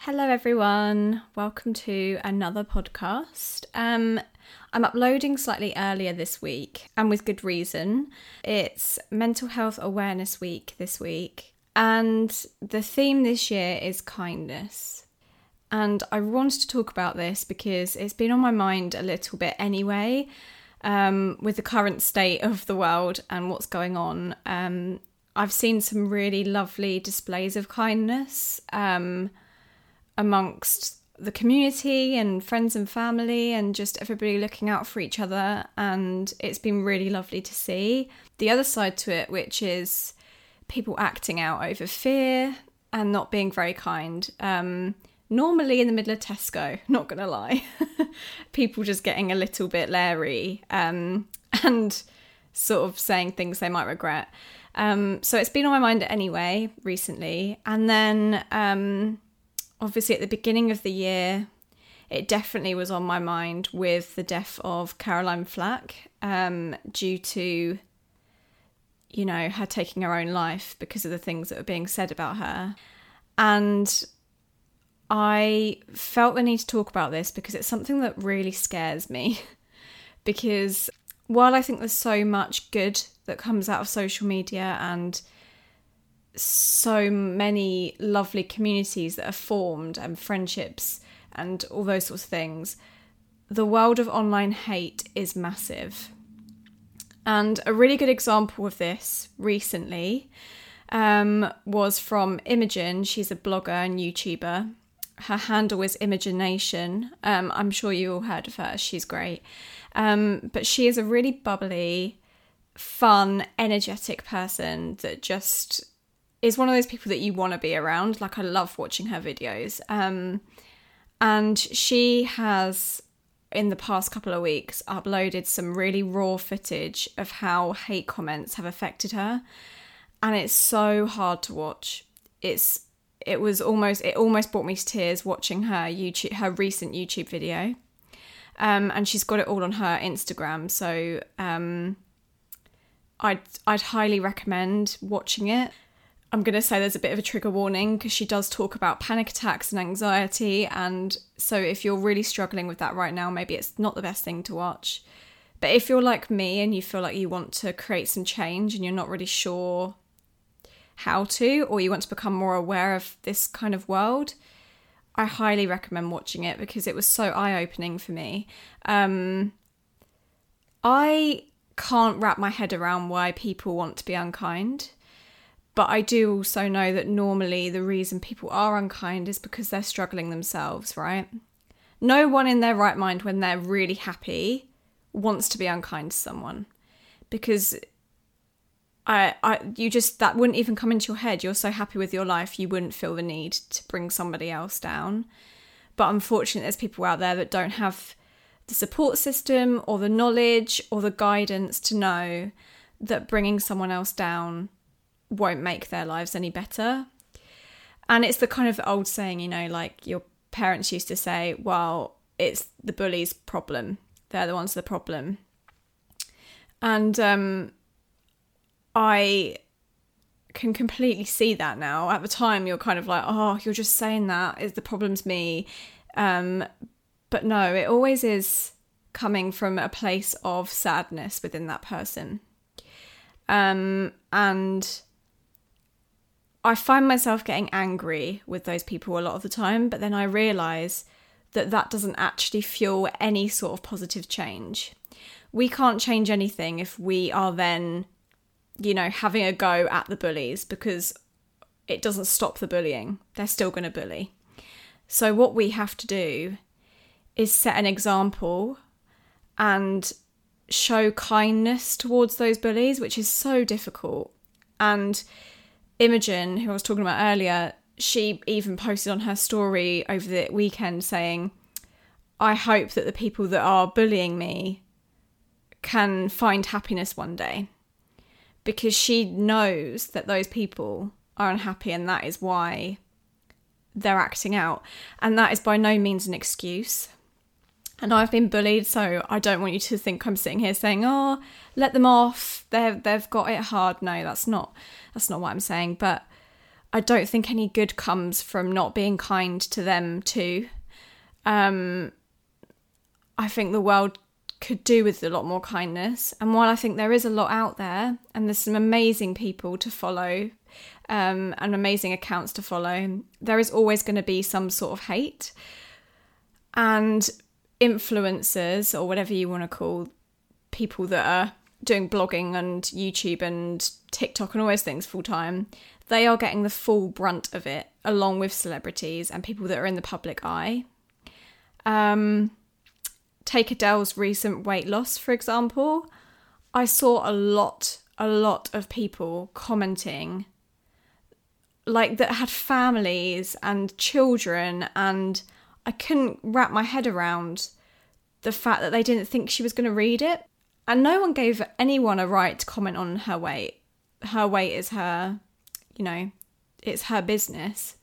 Hello, everyone. Welcome to another podcast. Um, I'm uploading slightly earlier this week, and with good reason. It's Mental Health Awareness Week this week, and the theme this year is kindness. And I wanted to talk about this because it's been on my mind a little bit anyway, um, with the current state of the world and what's going on. Um, I've seen some really lovely displays of kindness. Um, amongst the community and friends and family and just everybody looking out for each other and it's been really lovely to see. The other side to it which is people acting out over fear and not being very kind. Um, normally in the middle of tesco not gonna lie. People just getting a little bit leery um, and sort of saying things they might regret. Um, so it's been on my mind anyway recently. And then um, obviously at the beginning of the year, it definitely was on my mind with the death of Caroline Flack um, due to, you know, her taking her own life because of the things that were being said about her. And I felt the need to talk about this because it's something that really scares me. because while I think there's so much good that comes out of social media and so many lovely communities that are formed and friendships and all those sorts of things, the world of online hate is massive. And a really good example of this recently um, was from Imogen. She's a blogger and YouTuber. Her handle is Imogenation. Um, I'm sure you all heard of her. She's great. Um, but she is a really bubbly, fun, energetic person that just is one of those people that you want to be around. Like I love watching her videos. Um, and she has in the past couple of weeks uploaded some really raw footage of how hate comments have affected her. And it's so hard to watch. It's it was almost it almost brought me to tears watching her youtube her recent youtube video. Um, and she's got it all on her instagram. So um, i'd i'd highly recommend watching it I'm going to say there's a bit of a trigger warning because she does talk about panic attacks and anxiety. And so, if you're really struggling with that right now, maybe it's not the best thing to watch. But if you're like me and you feel like you want to create some change and you're not really sure how to, or you want to become more aware of this kind of world, I highly recommend watching it because it was so eye opening for me. Um, I can't wrap my head around why people want to be unkind. But I do also know that normally the reason people are unkind is because they're struggling themselves, right? No one in their right mind, when they're really happy, wants to be unkind to someone because I, I, you just that wouldn't even come into your head. You're so happy with your life, you wouldn't feel the need to bring somebody else down. But unfortunately, there's people out there that don't have the support system or the knowledge or the guidance to know that bringing someone else down won't make their lives any better. And it's the kind of old saying, you know, like your parents used to say, well, it's the bully's problem. They're the ones the problem. And um, I can completely see that now. At the time, you're kind of like, oh, you're just saying that. Is the problem's me? Um, but no, it always is coming from a place of sadness within that person. Um, and I find myself getting angry with those people a lot of the time, but then I realize that that doesn't actually fuel any sort of positive change. We can't change anything if we are then, you know, having a go at the bullies because it doesn't stop the bullying. They're still going to bully. So, what we have to do is set an example and show kindness towards those bullies, which is so difficult. And Imogen, who I was talking about earlier, she even posted on her story over the weekend saying, I hope that the people that are bullying me can find happiness one day. Because she knows that those people are unhappy and that is why they're acting out. And that is by no means an excuse. And I've been bullied, so I don't want you to think I'm sitting here saying, "Oh, let them off. They've they've got it hard." No, that's not that's not what I'm saying. But I don't think any good comes from not being kind to them too. Um, I think the world could do with a lot more kindness. And while I think there is a lot out there and there's some amazing people to follow um, and amazing accounts to follow, there is always going to be some sort of hate. And influencers, or whatever you want to call people that are doing blogging and YouTube and TikTok and all those things full time, they are getting the full brunt of it, along with celebrities and people that are in the public eye. Um, take Adele's recent weight loss, for example. I saw a lot, a lot of people commenting like that had families and children, and I couldn't wrap my head around the fact that they didn't think she was going to read it. And no one gave anyone a right to comment on her weight. Her weight is her, you know, it's her business.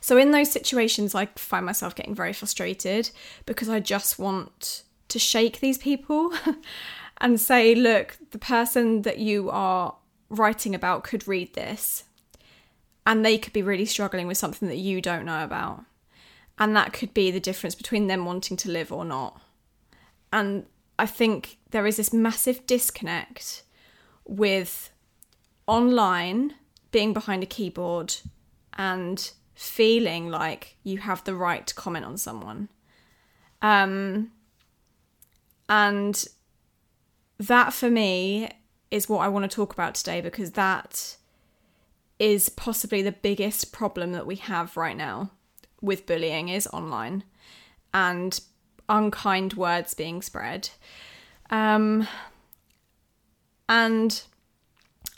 So in those situations, I find myself getting very frustrated because I just want to shake these people and say, look, the person that you are writing about could read this and they could be really struggling with something that you don't know about. And that could be the difference between them wanting to live or not. And I think there is this massive disconnect with online being behind a keyboard and feeling like you have the right to comment on someone. Um, and that for me is what I want to talk about today because that is possibly the biggest problem that we have right now with bullying is online and unkind words being spread. Um, and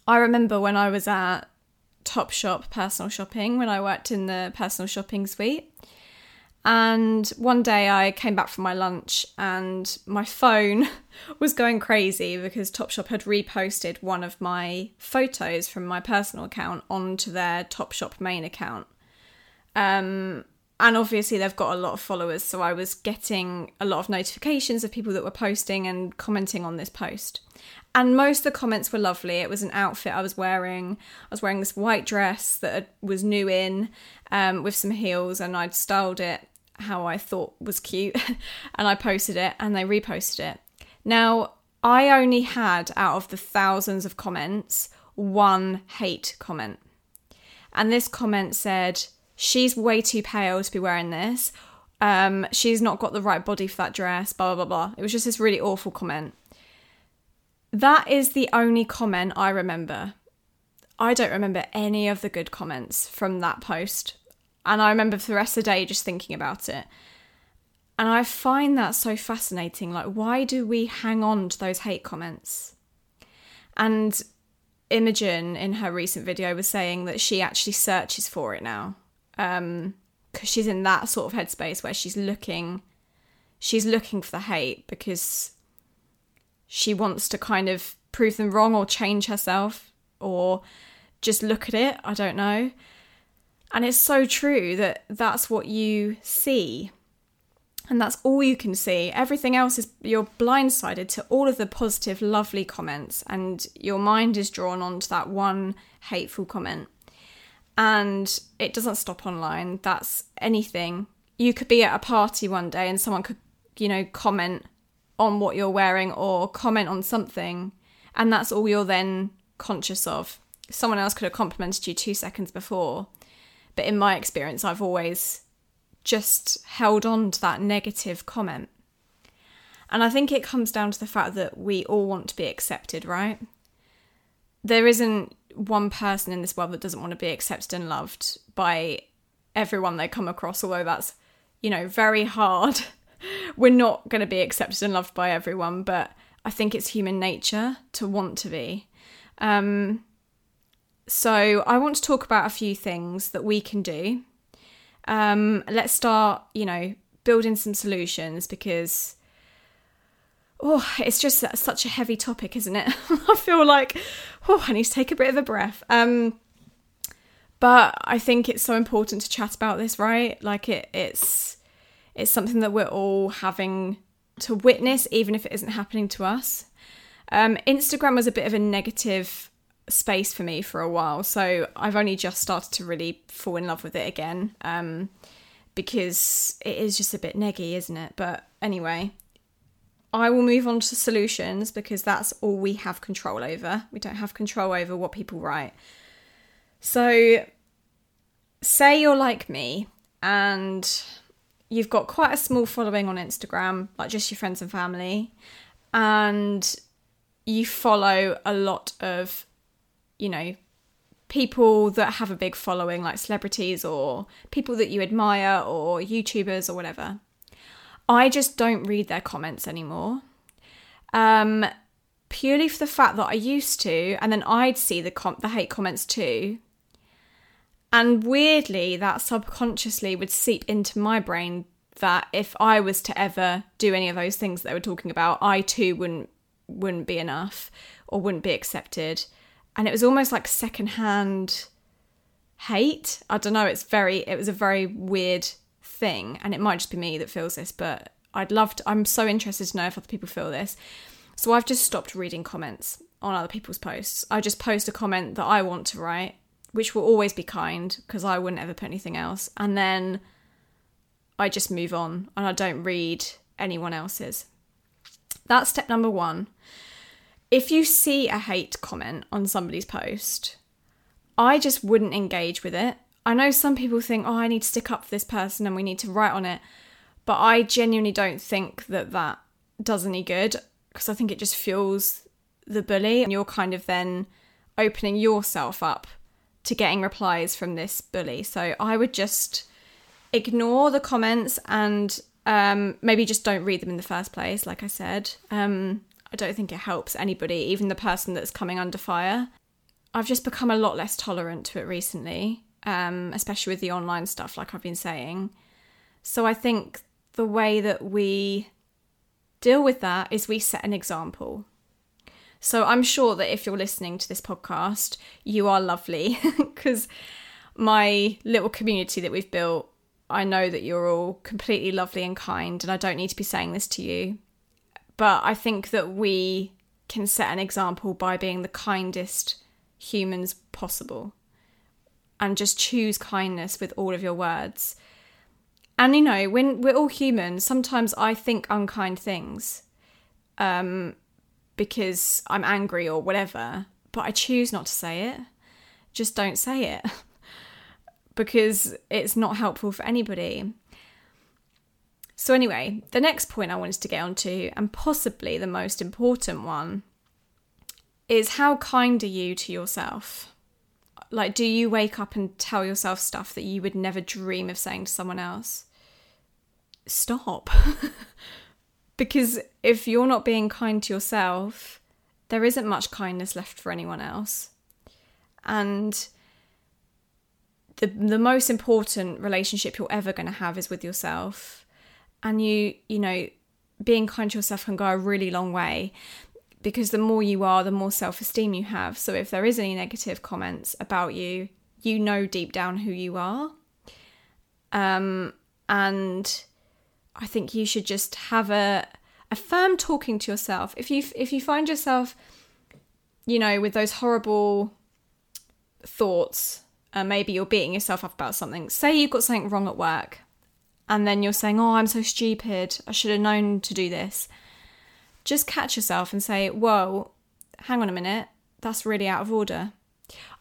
I remember when I was at Topshop personal shopping when I worked in the personal shopping suite. And one day I came back from my lunch and my phone was going crazy because Topshop had reposted one of my photos from my personal account onto their Topshop main account. Um, and obviously they've got a lot of followers, so I was getting a lot of notifications of people that were posting and commenting on this post. And most of the comments were lovely. It was an outfit I was wearing. I was wearing this white dress that was new in um, with some heels, and I'd styled it how I thought was cute. and I posted it, and they reposted it. Now, I only had out of the thousands of comments one hate comment. And this comment said, She's way too pale to be wearing this. Um, she's not got the right body for that dress, blah, blah, blah, blah. It was just this really awful comment. That is the only comment I remember. I don't remember any of the good comments from that post. And I remember for the rest of the day just thinking about it. And I find that so fascinating. Like, why do we hang on to those hate comments? And Imogen, in her recent video, was saying that she actually searches for it now. Um, because she's in that sort of headspace where she's looking she's looking for the hate because she wants to kind of prove them wrong or change herself or just look at it. I don't know. And it's so true that that's what you see. And that's all you can see. Everything else is you're blindsided to all of the positive, lovely comments, and your mind is drawn onto that one hateful comment. And it doesn't stop online. That's anything. You could be at a party one day and someone could, you know, comment on what you're wearing or comment on something, and that's all you're then conscious of. Someone else could have complimented you two seconds before, but in my experience, I've always just held on to that negative comment. And I think it comes down to the fact that we all want to be accepted, right? There isn't one person in this world that doesn't want to be accepted and loved by everyone they come across, although that's, you know, very hard we're not going to be accepted and loved by everyone, but I think it's human nature to want to be. Um, so I want to talk about a few things that we can do. Um, let's start, you know, building some solutions because oh, it's just such a heavy topic, isn't it? I feel like oh, I need to take a bit of a breath. Um, but I think it's so important to chat about this, right? Like it, it's it's something that we're all having to witness, even if it isn't happening to us. Um, Instagram was a bit of a negative space for me for a while. So I've only just started to really fall in love with it again. Um, because it is just a bit neggy, isn't it? But anyway, I will move on to solutions because that's all we have control over. We don't have control over what people write. So, say you're like me and you've got quite a small following on Instagram, like just your friends and family, and you follow a lot of, you know, people that have a big following, like celebrities or people that you admire or YouTubers or whatever. I just don't read their comments anymore. Um, purely for the fact that I used to, and then I'd see the com- the hate comments too. And weirdly, that subconsciously would seep into my brain that if I was to ever do any of those things that they were talking about, I too wouldn't wouldn't be enough or wouldn't be accepted and it was almost like secondhand hate. I don't know. It's very. It was a very weird thing, and it might just be me that feels this, but I'd love to. I'm so interested to know if other people feel this. So I've just stopped reading comments on other people's posts. I just post a comment that I want to write, which will always be kind because I wouldn't ever put anything else, and then I just move on and I don't read anyone else's. That's step number one if you see a hate comment on somebody's post, I just wouldn't engage with it. I know some people think, oh, I need to stick up for this person and we need to write on it. But I genuinely don't think that that does any good because I think it just fuels the bully and you're kind of then opening yourself up to getting replies from this bully. So I would just ignore the comments and um, maybe just don't read them in the first place, like I said. Um, I don't think it helps anybody, even the person that's coming under fire. I've just become a lot less tolerant to it recently, um, especially with the online stuff, like I've been saying. So I think the way that we deal with that is we set an example. So I'm sure that if you're listening to this podcast, you are lovely because my little community that we've built, I know that you're all completely lovely and kind, and I don't need to be saying this to you. But I think that we can set an example by being the kindest humans possible and just choose kindness with all of your words. And you know, when we're all human, sometimes I think unkind things um, because I'm angry or whatever, but I choose not to say it. Just don't say it because it's not helpful for anybody. So, anyway, the next point I wanted to get onto, and possibly the most important one, is how kind are you to yourself? Like, do you wake up and tell yourself stuff that you would never dream of saying to someone else? Stop. because if you're not being kind to yourself, there isn't much kindness left for anyone else. And the the most important relationship you're ever going to have is with yourself and you you know being kind to yourself can go a really long way because the more you are the more self-esteem you have so if there is any negative comments about you you know deep down who you are um and i think you should just have a a firm talking to yourself if you if you find yourself you know with those horrible thoughts uh, maybe you're beating yourself up about something say you've got something wrong at work and then you're saying, Oh, I'm so stupid. I should have known to do this. Just catch yourself and say, Whoa, hang on a minute. That's really out of order.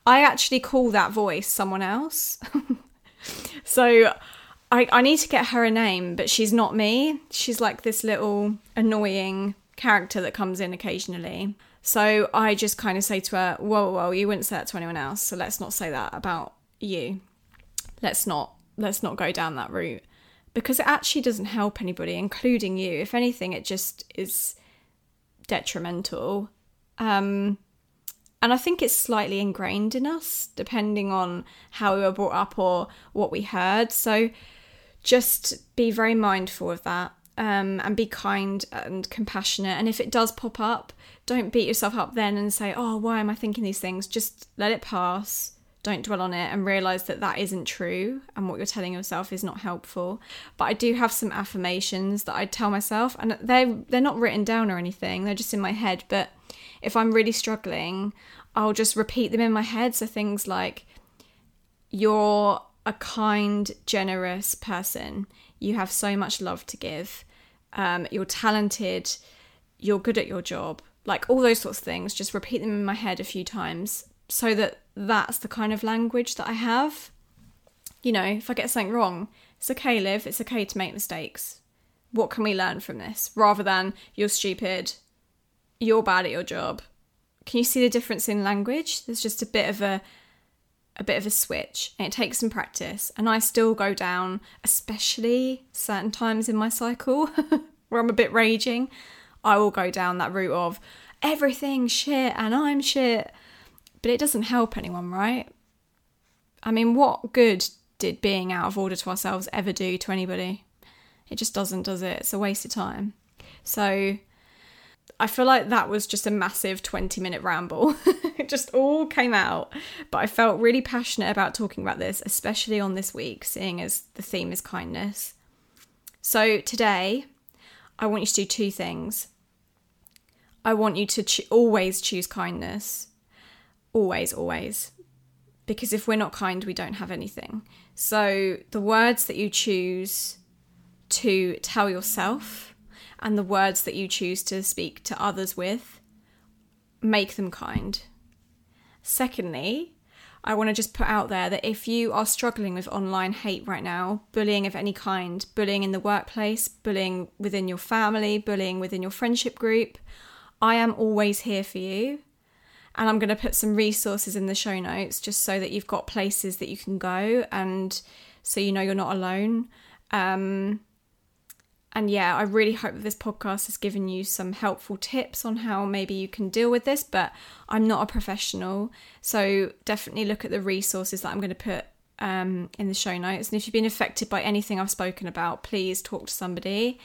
I actually call that voice someone else. so I, I need to get her a name, but she's not me. She's like this little annoying character that comes in occasionally. So I just kind of say to her, Whoa, whoa, you wouldn't say that to anyone else. So let's not say that about you. Let's not let's not go down that route because it actually doesn't help anybody, including you. If anything, it just is detrimental. Um, and I think it's slightly ingrained in us, depending on how we were brought up or what we heard. So just be very mindful of that um, and be kind and compassionate. And if it does pop up, don't beat yourself up then and say, oh, why am I thinking these things? Just let it pass don't dwell on it and realize that that isn't true and what you're telling yourself is not helpful but i do have some affirmations that i tell myself and they're they're not written down or anything they're just in my head but if i'm really struggling I'll just repeat them in my head. So things like, you're a kind, generous person. You have so much love to give. Um, you're talented. You're good at your job. Like all those sorts of things. Just repeat them in my head a few times so that that's the kind of language that I have. You know, if I get something wrong, it's okay, Liv. It's okay to make mistakes. What can we learn from this? Rather than you're stupid, you're bad at your job. Can you see the difference in language? There's just a bit of a a bit of a switch and it takes some practice and I still go down especially certain times in my cycle where I'm a bit raging I will go down that route of everything shit and I'm shit but it doesn't help anyone right I mean what good did being out of order to ourselves ever do to anybody it just doesn't does it it's a waste of time so I feel like that was just a massive 20 minute ramble. it just all came out. But I felt really passionate about talking about this, especially on this week, seeing as the theme is kindness. So today, I want you to do two things. I want you to always choose kindness. Always, always. Because if we're not kind, we don't have anything. So the words that you choose to tell yourself and the words that you choose to speak to others with make them kind. Secondly, I want to just put out there that if you are struggling with online hate right now, bullying of any kind, bullying in the workplace, bullying within your family, bullying within your friendship group, I am always here for you. And I'm going to put some resources in the show notes just so that you've got places that you can go and so you know you're not alone. Um, and yeah, I really hope that this podcast has given you some helpful tips on how maybe you can deal with this, but I'm not a professional. So definitely look at the resources that I'm going to put um, in the show notes. And if you've been affected by anything I've spoken about, please talk to somebody.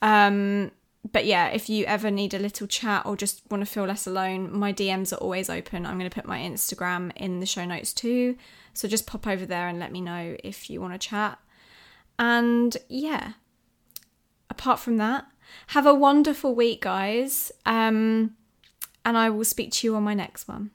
Um, but yeah, if you ever need a little chat or just want to feel less alone, my DMs are always open. I'm going to put my Instagram in the show notes too. So just pop over there and let me know if you want to chat. And yeah, apart from that, have a wonderful week, guys. Um, and I will speak to you on my next one.